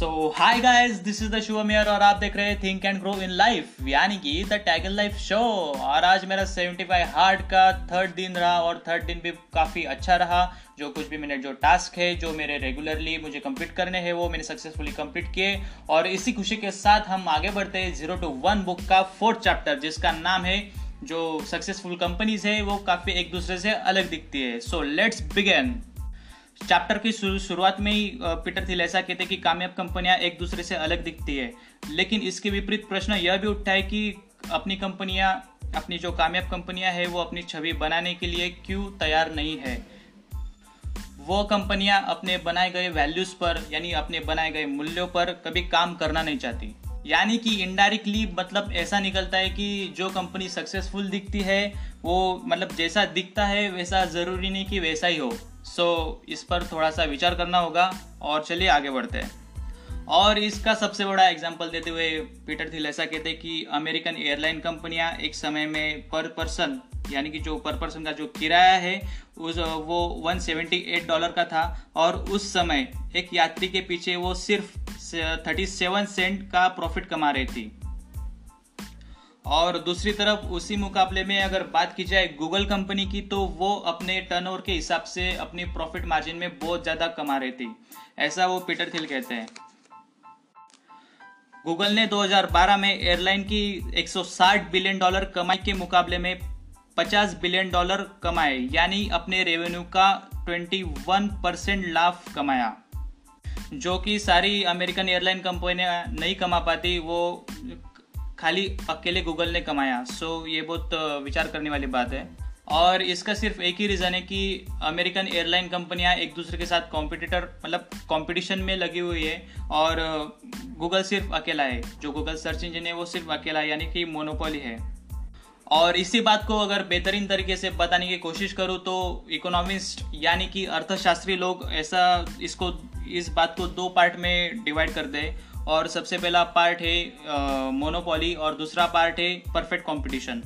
So hi guys this is the Shubham here और आप देख रहे हैं think and grow in life यानी कि द टैगल लाइफ शो और आज मेरा 75 हार्ड का थर्ड दिन रहा और थर्ड दिन भी काफ़ी अच्छा रहा। जो कुछ भी मैंने जो टास्क है, जो मेरे रेगुलरली मुझे कंप्लीट करने हैं, वो मैंने सक्सेसफुली कंप्लीट किए। और इसी खुशी के साथ हम आगे बढ़ते हैं ज़ीरो टू वन बुक का फोर्थ चैप्टर जिसका नाम है, जो सक्सेसफुल कंपनीज़ है, वो काफ़ी एक दूसरे से अलग दिखती है। सो लेट्स बिगेन चैप्टर की शुरुआत में ही पीटर थिल ऐसा कहते हैं कि कामयाब कंपनियाँ एक दूसरे से अलग दिखती है। लेकिन इसके विपरीत प्रश्न यह भी उठता है कि अपनी कंपनियाँ, अपनी जो कामयाब कंपनियाँ है, वो अपनी छवि बनाने के लिए क्यों तैयार नहीं है? वो कंपनियाँ अपने बनाए गए वैल्यूज़ पर, यानी अपने बनाए गए मूल्यों पर कभी काम करना नहीं चाहती। यानी कि इनडायरेक्टली मतलब ऐसा निकलता है कि जो कंपनी सक्सेसफुल दिखती है, वो मतलब जैसा दिखता है, वैसा ज़रूरी नहीं कि वैसा ही हो। सो so, इस पर थोड़ा सा विचार करना होगा और चलिए आगे बढ़ते हैं। और इसका सबसे बड़ा एग्ज़ाम्पल देते हुए पीटर थिल ऐसा कहते हैं कि अमेरिकन एयरलाइन कंपनियाँ एक समय में पर पर्सन यानी कि जो पर पर्सन का जो किराया है उस वो 178 डॉलर का था और उस समय एक यात्री के पीछे वो सिर्फ़ 37 सेंट का प्रॉफिट कमा रही थी। और दूसरी तरफ़ उसी मुकाबले में अगर बात की जाए गूगल कंपनी की तो वो अपने टर्नओवर के हिसाब से अपनी प्रॉफिट मार्जिन में बहुत ज़्यादा कमा रही थी। ऐसा वो पीटर थिल कहते हैं। गूगल ने 2012 में एयरलाइन की 160 बिलियन डॉलर कमाई के मुकाबले में 50 बिलियन डॉलर कमाए, यानी अपने रेवेन्यू का 21 परसेंट लाभ कमाया। जो कि सारी अमेरिकन एयरलाइन कंपनियाँ नहीं कमा पाती, वो खाली अकेले गूगल ने कमाया। सो ये बहुत विचार करने वाली बात है। और इसका सिर्फ़ एक ही रीज़न है कि अमेरिकन एयरलाइन कंपनियाँ एक दूसरे के साथ कॉम्पिटिटर मतलब कंपटीशन में लगी हुई है और गूगल सिर्फ़ अकेला है। जो गूगल सर्च इंजन है, वो सिर्फ़ अकेला है, यानी कि मोनोपोली है। और इसी बात को अगर बेहतरीन तरीके से बताने की कोशिश करूँ तो इकोनॉमिस्ट यानी कि अर्थशास्त्री लोग ऐसा इसको, इस बात को दो पार्ट में डिवाइड कर दे। और सबसे पहला पार्ट है मोनोपोली और दूसरा पार्ट है परफेक्ट कंपटीशन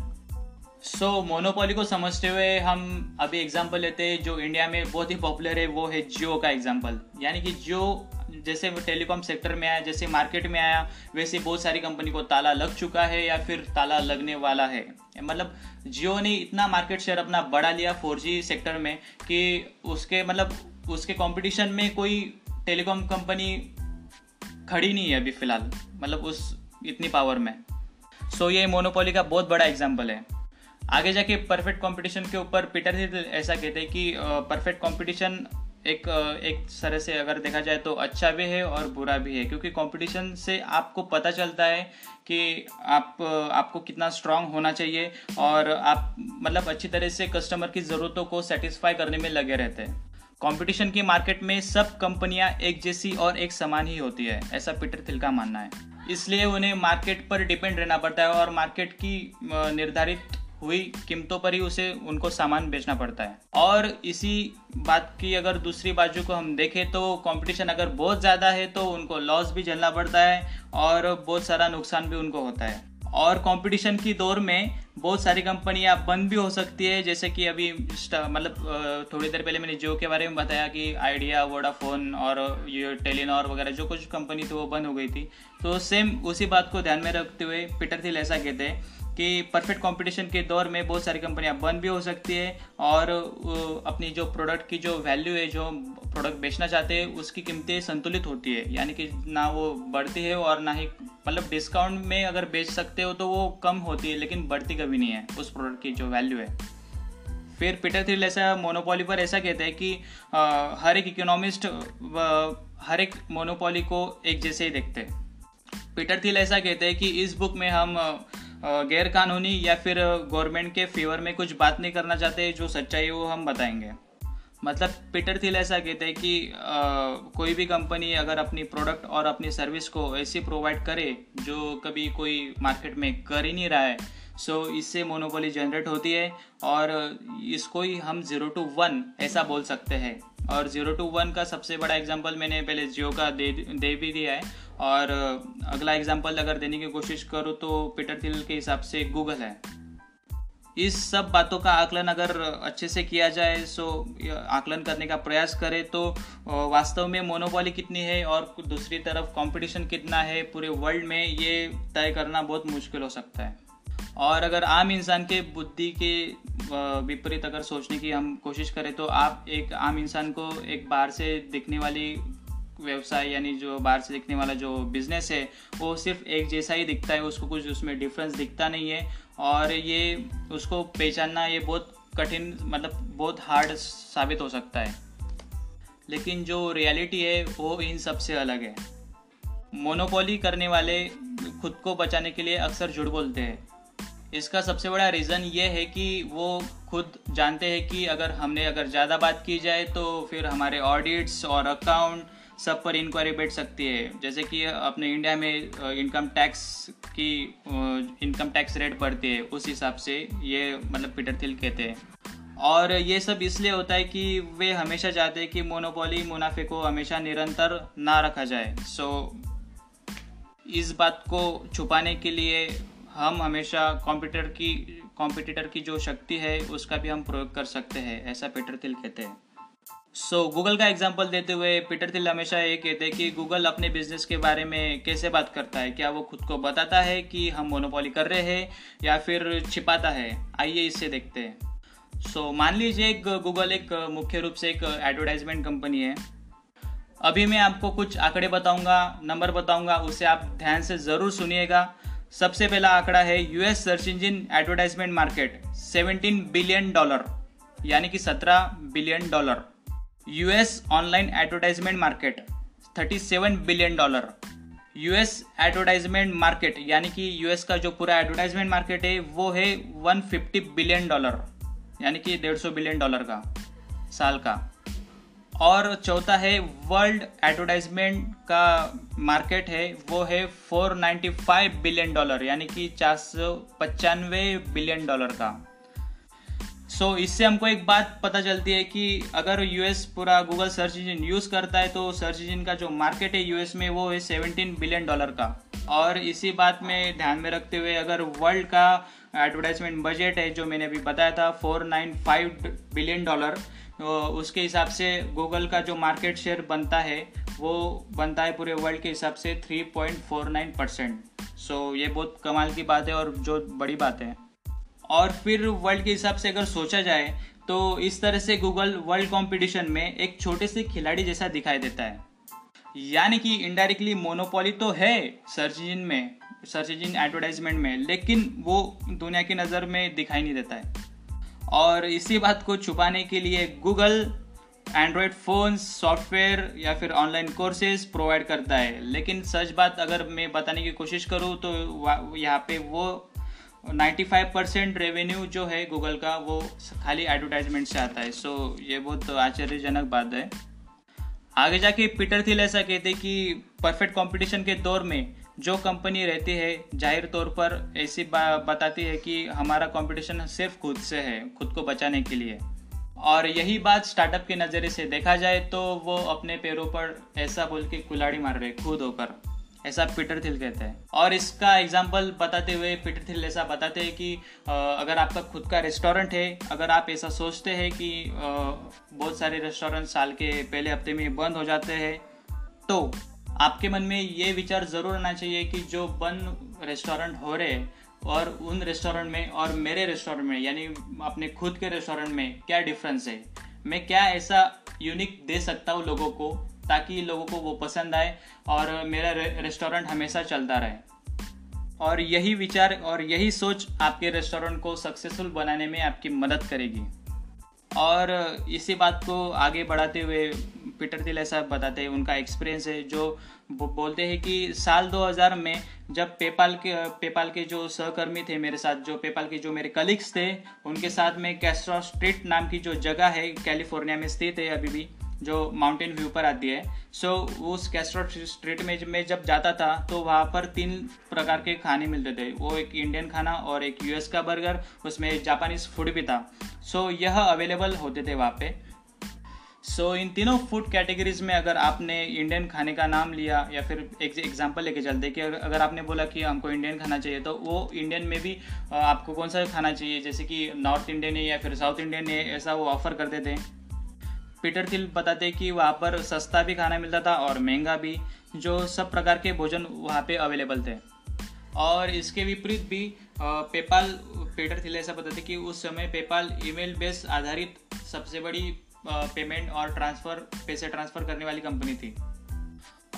सो मोनोपोली को समझते हुए हम अभी एग्जांपल लेते हैं जो इंडिया में बहुत ही पॉपुलर है, वो है जियो का एग्जांपल यानी कि जियो जैसे टेलीकॉम सेक्टर में आया, जैसे मार्केट में आया, वैसे बहुत सारी कंपनी को ताला लग चुका है या फिर ताला लगने वाला है. मतलब जियो ने इतना मार्केट शेयर अपना बढ़ा लिया फोर सेक्टर में कि उसके मतलब उसके कंपटीशन में कोई टेलीकॉम कंपनी खड़ी नहीं है अभी फ़िलहाल। मतलब उस इतनी पावर में। सो ये मोनोपोली का बहुत बड़ा एग्ज़ाम्पल है। आगे जाके परफेक्ट कंपटीशन के ऊपर पीटर ही ऐसा कहते हैं कि परफेक्ट कंपटीशन एक एक तरह से अगर देखा जाए तो अच्छा भी है और बुरा भी है। क्योंकि कंपटीशन से आपको पता चलता है कि आप आपको कितना स्ट्रांग होना चाहिए और आप मतलब अच्छी तरह से कस्टमर की ज़रूरतों को सेटिस्फाई करने में लगे रहते हैं। कंपटीशन की मार्केट में सब कंपनियाँ एक जैसी और एक समान ही होती है, ऐसा पीटर थिल का मानना है। इसलिए उन्हें मार्केट पर डिपेंड रहना पड़ता है और मार्केट की निर्धारित हुई कीमतों पर ही उसे, उनको सामान बेचना पड़ता है। और इसी बात की अगर दूसरी बाजू को हम देखें तो कंपटीशन अगर बहुत ज़्यादा है तो उनको लॉस भी झेलना पड़ता है और बहुत सारा नुकसान भी उनको होता है। और कंपटीशन की दौर में बहुत सारी कंपनियाँ बंद भी हो सकती है, जैसे कि अभी मतलब थोड़ी देर पहले मैंने जियो के बारे में बताया कि आइडिया वोडाफोन और ये टेलीनॉर वगैरह, जो कुछ कंपनी थी वो बंद हो गई थी। तो सेम उसी बात को ध्यान में रखते हुए पीटर थिल ऐसा कहते हैं कि परफेक्ट कंपटीशन के दौर में बहुत सारी कंपनियाँ बंद भी हो सकती है और अपनी जो प्रोडक्ट की जो वैल्यू है जो प्रोडक्ट बेचना चाहते हैं उसकी कीमतें संतुलित होती है। यानी कि ना वो बढ़ती है और ना ही मतलब डिस्काउंट में अगर बेच सकते हो तो वो कम होती है लेकिन बढ़ती कभी नहीं है उस प्रोडक्ट की जो वैल्यू है। फिर पीटर थ्रिल ऐसा मोनोपोली पर ऐसा कहते हैं कि आ, हर एक इकोनॉमिस्ट हर एक मोनोपोली को एक जैसे ही देखते हैं। पीटर थिल ऐसा कहते हैं कि इस बुक में हम गैर कानूनी या फिर गवर्नमेंट के फेवर में कुछ बात नहीं करना चाहते जो सच्चाई है वो हम बताएँगे। मतलब पीटर थिल ऐसा कहते हैं कि आ, कोई भी कंपनी अगर अपनी प्रोडक्ट और अपनी सर्विस को ऐसी प्रोवाइड करे जो कभी कोई मार्केट में कर ही नहीं रहा है सो so, इससे मोनोपोली जनरेट होती है और इसको ही हम ज़ीरो टू वन ऐसा बोल सकते हैं। और ज़ीरो टू वन का सबसे बड़ा एग्जांपल मैंने पहले जियो का दे दे भी दिया है। और अगला एग्ज़ाम्पल अगर देने की कोशिश करूँ तो पीटर थिल के हिसाब से गूगल है। इस सब बातों का आकलन अगर अच्छे से किया जाए सो आकलन करने का प्रयास करें तो वास्तव में मोनोपॉली कितनी है और दूसरी तरफ़ कंपटीशन कितना है पूरे वर्ल्ड में, ये तय करना बहुत मुश्किल हो सकता है। और अगर आम इंसान के बुद्धि के विपरीत अगर सोचने की हम कोशिश करें तो आप एक आम इंसान को एक बाहर से दिखने वाली व्यवसाय यानी जो बाहर से दिखने वाला जो बिज़नेस है, वो सिर्फ़ एक जैसा ही दिखता है, उसको कुछ उसमें डिफरेंस दिखता नहीं है। और ये, उसको पहचानना ये बहुत कठिन मतलब बहुत हार्ड साबित हो सकता है। लेकिन जो रियलिटी है, वो इन सबसे अलग है। मोनोपोली करने वाले खुद को बचाने के लिए अक्सर झूठ बोलते हैं। इसका सबसे बड़ा रीज़न ये है कि वो खुद जानते हैं कि अगर हमने अगर ज़्यादा बात की जाए तो फिर हमारे ऑडिट्स और अकाउंट सब पर इंक्वायरी बैठ सकती है। जैसे कि अपने इंडिया में इनकम टैक्स की इनकम टैक्स रेट बढ़ती है उस हिसाब से ये मतलब पीटर थिल कहते हैं। और ये सब इसलिए होता है कि वे हमेशा चाहते हैं कि मोनोपोली मुनाफे को हमेशा निरंतर ना रखा जाए। सो so, इस बात को छुपाने के लिए हम हमेशा कंप्यूटर की कॉम्पिटिटर की जो शक्ति है उसका भी हम प्रयोग कर सकते हैं ऐसा पीटर थिल कहते हैं। सो so, गूगल का एग्ज़ाम्पल देते हुए पीटर थिल हमेशा ये कहते हैं कि गूगल अपने बिज़नेस के बारे में कैसे बात करता है? क्या वो खुद को बताता है कि हम मोनोपॉली कर रहे हैं या फिर छिपाता है? आइए इससे देखते हैं। सो so, मान लीजिए एक गूगल एक मुख्य रूप से एक एडवर्टाइजमेंट कंपनी है। अभी मैं आपको कुछ आंकड़े बताऊँगा नंबर बताऊँगा उसे आप ध्यान से ज़रूर सुनिएगा। सबसे पहला आंकड़ा है US search engine advertisement market 17 billion dollar यानी कि 17 billion dollar US online advertisement market 37 billion dollar US advertisement market यानी कि यूएस का जो पूरा एडवर्टाइजमेंट मार्केट है, वो है 150 बिलियन डॉलर यानी कि 150 बिलियन डॉलर का, साल का। और चौथा है वर्ल्ड एडवर्टाइजमेंट का मार्केट है, वो है 495 बिलियन डॉलर यानी कि चार बिलियन डॉलर का। सो so, इससे हमको एक बात पता चलती है कि अगर यूएस पूरा गूगल सर्च इंजन यूज़ करता है तो सर्च इंजन का जो मार्केट है यूएस में वो है 17 बिलियन डॉलर का। और इसी बात में ध्यान में रखते हुए अगर वर्ल्ड का एडवर्टाइजमेंट बजट है जो मैंने अभी बताया था 495 बिलियन डॉलर तो उसके हिसाब से गूगल का जो मार्केट शेयर बनता है वो बनता है पूरे वर्ल्ड के हिसाब से 3.49 परसेंट सो ये बहुत कमाल की बात है और जो बड़ी बात है। और फिर वर्ल्ड के हिसाब से अगर सोचा जाए तो इस तरह से गूगल वर्ल्ड कंपटीशन में एक छोटे से खिलाड़ी जैसा दिखाई देता है। यानी कि इनडायरेक्टली मोनोपोली तो है सर्च इंजिन में सर्च इंजिन एडवर्टाइजमेंट में, लेकिन वो दुनिया की नज़र में दिखाई नहीं देता है। और इसी बात को छुपाने के लिए गूगल एंड्रॉयड फ़ोन सॉफ्टवेयर या फिर ऑनलाइन कोर्सेज प्रोवाइड करता है। लेकिन सच बात अगर मैं बताने की कोशिश करूँ तो यहाँ पे वो 95 परसेंट रेवेन्यू जो है गूगल का वो खाली एडवर्टाइजमेंट से आता है। सो so, ये बहुत आश्चर्यजनक बात है। आगे जाके पीटर थिल ऐसा कहते कि परफेक्ट कंपटीशन के दौर में जो कंपनी रहती है ज़ाहिर तौर पर ऐसी बताती है कि हमारा कंपटीशन सिर्फ़ खुद से है खुद को बचाने के लिए। और यही बात स्टार्टअप के नज़रिए से देखा जाए तो वो अपने पैरों पर ऐसा बोल के कुलाड़ी मार रहे खुद होकर। ऐसा पीटर थिल कहते हैं। और इसका एग्ज़ाम्पल बताते हुए पीटर थिल ऐसा बताते हैं कि अगर आपका खुद का रेस्टोरेंट है, अगर आप ऐसा सोचते हैं कि बहुत सारे रेस्टोरेंट साल के पहले हफ़्ते में बंद हो जाते हैं तो आपके मन में ये विचार ज़रूर आना चाहिए कि जो बंद रेस्टोरेंट हो रहे और उन रेस्टोरेंट में और मेरे रेस्टोरेंट में, यानी अपने खुद के रेस्टोरेंट में क्या डिफरेंस है? मैं क्या ऐसा यूनिक दे सकता हूँ लोगों को ताकि लोगों को वो पसंद आए और मेरा रेस्टोरेंट हमेशा चलता रहे। और यही विचार और यही सोच आपके रेस्टोरेंट को सक्सेसफुल बनाने में आपकी मदद करेगी। और इसी बात को आगे बढ़ाते हुए पीटर दिल साहब बताते हैं, उनका एक्सपीरियंस है, जो बोलते हैं कि साल 2000 में जब पेपाल के पेपाल के जो सहकर्मी थे मेरे साथ, जो पेपाल के जो मेरे कलीग्स थे, उनके साथ में कैस्ट्रो स्ट्रीट नाम की जो जगह है कैलिफ़ोर्निया में स्थित है अभी भी जो माउंटेन व्यू पर आती है। सो so, उस कैस्ट्रो स्ट्रीट में जब मैं जब जाता था तो वहाँ पर तीन प्रकार के खाने मिलते थे। वो एक इंडियन खाना और एक यूएस का बर्गर उसमें जापानीज फ़ूड भी था। सो so, यह अवेलेबल होते थे वहाँ पे। सो so, इन तीनों फ़ूड कैटेगरीज में अगर आपने इंडियन खाने का नाम लिया या फिर एक एग्ज़ाम्पल लेके चलते कि अगर आपने बोला कि हमको इंडियन खाना चाहिए तो वो इंडियन में भी आपको कौन सा खाना चाहिए? जैसे कि नॉर्थ इंडियन है या फिर साउथ इंडियन है ऐसा वो ऑफ़र करते थे पीटर थिल बताते कि वहाँ पर सस्ता भी खाना मिलता था और महँगा भी, जो सब प्रकार के भोजन वहाँ पे अवेलेबल थे। और इसके विपरीत भी पेपाल, पीटर थिल ऐसा बताते कि उस समय पेपाल ईमेल बेस आधारित सबसे बड़ी पेमेंट और ट्रांसफ़र, पैसे ट्रांसफ़र करने वाली कंपनी थी।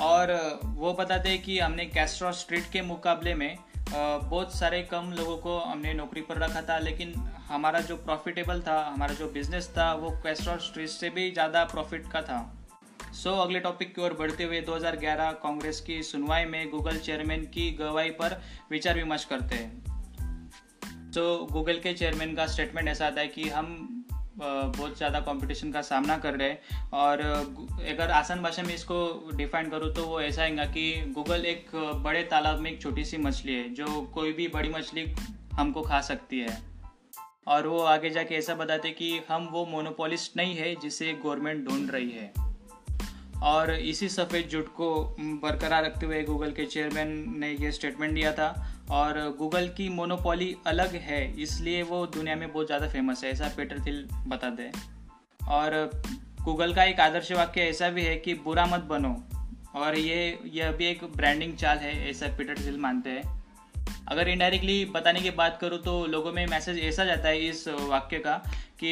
और वो बताते कि हमने कैस्ट्रो स्ट्रीट के मुकाबले में बहुत सारे कम लोगों को हमने नौकरी पर रखा था लेकिन हमारा जो प्रॉफिटेबल था हमारा जो बिज़नेस था वो कैस्ट्रो स्ट्रीट से भी ज़्यादा प्रॉफिट का था। सो so, अगले टॉपिक की ओर बढ़ते हुए 2011 कांग्रेस की सुनवाई में गूगल चेयरमैन की गवाही पर विचार विमर्श करते हैं। तो so, गूगल के चेयरमैन का स्टेटमेंट ऐसा आता है कि हम बहुत ज़्यादा कंपटीशन का सामना कर रहे हैं। और अगर आसान भाषा में इसको डिफाइन करूँ तो वो ऐसा आएगा कि गूगल एक बड़े तालाब में एक छोटी सी मछली है, जो कोई भी बड़ी मछली हमको खा सकती है। और वो आगे जाके ऐसा बताते कि हम वो मोनोपोलिस्ट नहीं है, जिसे गवर्नमेंट ढूंढ रही है। और इसी सफ़ेद जुट को बरकरार रखते हुए गूगल के चेयरमैन ने यह स्टेटमेंट दिया था। और गूगल की मोनोपोली अलग है, इसलिए वो दुनिया में बहुत ज़्यादा फ़ेमस है, ऐसा पीटर थिल बताते हैं और गूगल का एक आदर्श वाक्य ऐसा भी है कि बुरा मत बनो, और ये, यह भी एक ब्रांडिंग चाल है, ऐसा पीटर थिल मानते हैं। अगर इनडायरेक्टली बताने की बात करूँ तो लोगों में मैसेज ऐसा जाता है इस वाक्य का कि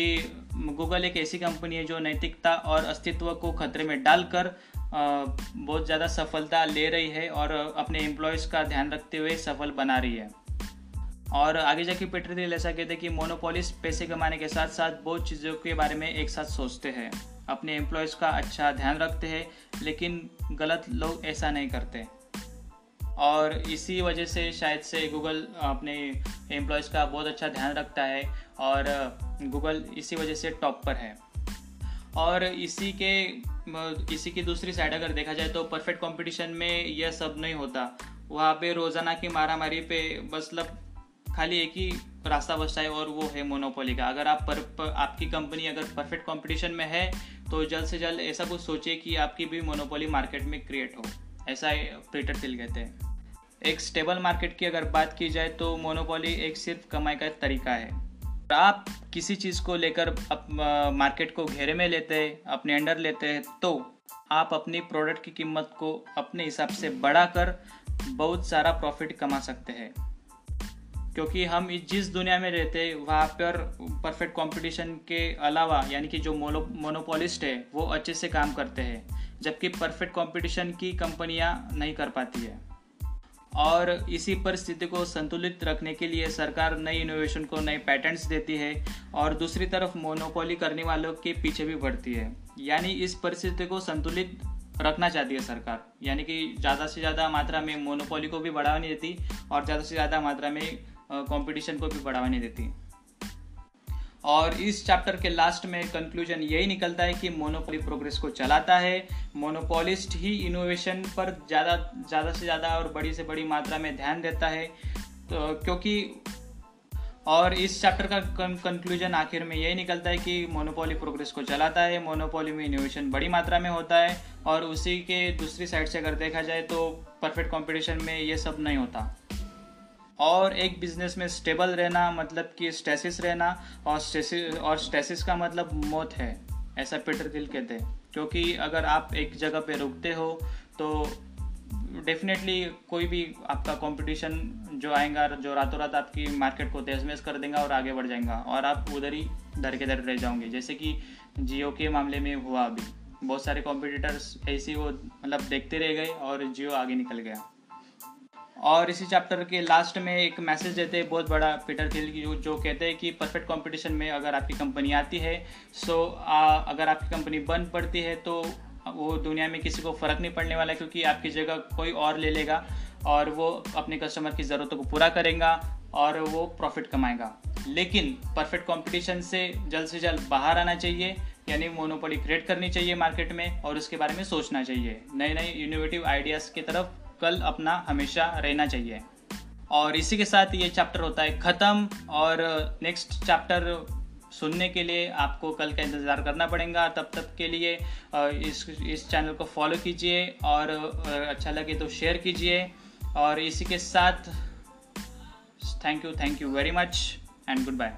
गूगल एक ऐसी कंपनी है जो नैतिकता और अस्तित्व को खतरे में डालकर बहुत ज़्यादा सफलता ले रही है और अपने एम्प्लॉयज़ का ध्यान रखते हुए सफल बना रही है। और आगे जाके पीटर दिल ऐसा कहते हैं कि मोनोपोलिस पैसे कमाने के साथ साथ बहुत चीज़ों के बारे में एक साथ सोचते हैं। अपने एम्प्लॉयज़ का अच्छा ध्यान रखते हैं, लेकिन गलत लोग ऐसा नहीं करते। और इसी वजह से शायद से गूगल अपने एम्प्लॉयज़ का बहुत अच्छा ध्यान रखता है और गूगल इसी वजह से टॉप पर है। और इसी के इसी की दूसरी साइड अगर देखा जाए तो परफेक्ट कंपटीशन में यह सब नहीं होता। वहाँ पे रोज़ाना की मारामारी पे बस लब खाली एक ही रास्ता बचता है और वो है मोनोपोली का। अगर आप पर, पर आपकी कंपनी अगर परफेक्ट कंपटीशन में है तो जल्द से जल्द ऐसा कुछ सोचिए कि आपकी भी मोनोपोली मार्केट में क्रिएट हो। ऐसा पीटर तिल कहते हैं। एक स्टेबल मार्केट की अगर बात की जाए तो मोनोपोली एक सिर्फ़ कमाई का तरीका है। आप किसी चीज़ को लेकर मार्केट को घेरे में लेते हैं अपने अंडर लेते हैं तो आप अपनी प्रोडक्ट की कीमत को अपने हिसाब से बढ़ाकर बहुत सारा प्रॉफिट कमा सकते हैं। क्योंकि हम जिस दुनिया में रहते हैं वहाँ पर परफेक्ट कंपटीशन के अलावा, यानी कि जो मोनो मोनोपोलिस्ट है, वो अच्छे से काम करते हैं, जबकि परफेक्ट कंपटीशन की कंपनियाँ नहीं कर पाती है। और इसी परिस्थिति को संतुलित रखने के लिए सरकार नई इनोवेशन को नए पैटेंट्स देती है और दूसरी तरफ़ मोनोपोली करने वालों के पीछे भी बढ़ती है। यानी इस परिस्थिति को संतुलित रखना चाहती है सरकार। यानी कि ज़्यादा से ज़्यादा मात्रा में मोनोपोली को भी बढ़ावा नहीं देती और ज़्यादा से ज़्यादा मात्रा में कंपटीशन को भी बढ़ावा नहीं देती। और इस चैप्टर के लास्ट में कंक्लूजन यही निकलता है कि मोनोपोली प्रोग्रेस को चलाता है। मोनोपोलिस्ट ही इनोवेशन पर ज़्यादा ज़्यादा से ज़्यादा और बड़ी से बड़ी मात्रा में ध्यान देता है। तो क्योंकि और इस चैप्टर का कंक्लूजन आखिर में यही निकलता है कि मोनोपोली प्रोग्रेस को चलाता है। मोनोपोली में इनोवेशन बड़ी मात्रा में होता है और उसी के दूसरी साइड से अगर देखा जाए तो परफेक्ट कंपटीशन में ये सब नहीं होता। और एक बिज़नेस में स्टेबल रहना मतलब कि स्टेसिस रहना और स्टेसिस और स्टेसिस का मतलब मौत है, ऐसा पीटर गिल कहते हैं। क्योंकि अगर आप एक जगह पे रुकते हो तो डेफिनेटली कोई भी आपका कंपटीशन जो आएगा, जो रातों रात आपकी मार्केट को तेज कर देगा और आगे बढ़ जाएगा और आप उधर ही धर के धर रह जाओगे। जैसे कि जियो के मामले में हुआ अभी। बहुत सारे कॉम्पिटिटर्स ऐसे वो मतलब देखते रह गए और जियो आगे निकल गया। और इसी चैप्टर के लास्ट में एक मैसेज देते हैं बहुत बड़ा पीटर थिल की जो, जो कहते हैं कि परफेक्ट कंपटीशन में अगर आपकी कंपनी आती है सो आ, अगर आपकी कंपनी बंद पड़ती है तो वो दुनिया में किसी को फ़र्क नहीं पड़ने वाला क्योंकि आपकी जगह कोई और ले लेगा और वो अपने कस्टमर की ज़रूरतों को पूरा करेगा और वो प्रॉफिट कमाएगा। लेकिन परफेक्ट कंपटीशन से जल्द से जल्द बाहर आना चाहिए यानी मोनोपोली क्रिएट करनी चाहिए मार्केट में और उसके बारे में सोचना चाहिए। नए नए इनोवेटिव आइडियाज़ की तरफ़ कल अपना हमेशा रहना चाहिए। और इसी के साथ ये चैप्टर होता है ख़त्म और नेक्स्ट चैप्टर सुनने के लिए आपको कल का इंतज़ार करना पड़ेगा। तब तक के लिए इस इस चैनल को फॉलो कीजिए और अच्छा लगे तो शेयर कीजिए। और इसी के साथ thank you thank you very much and goodbye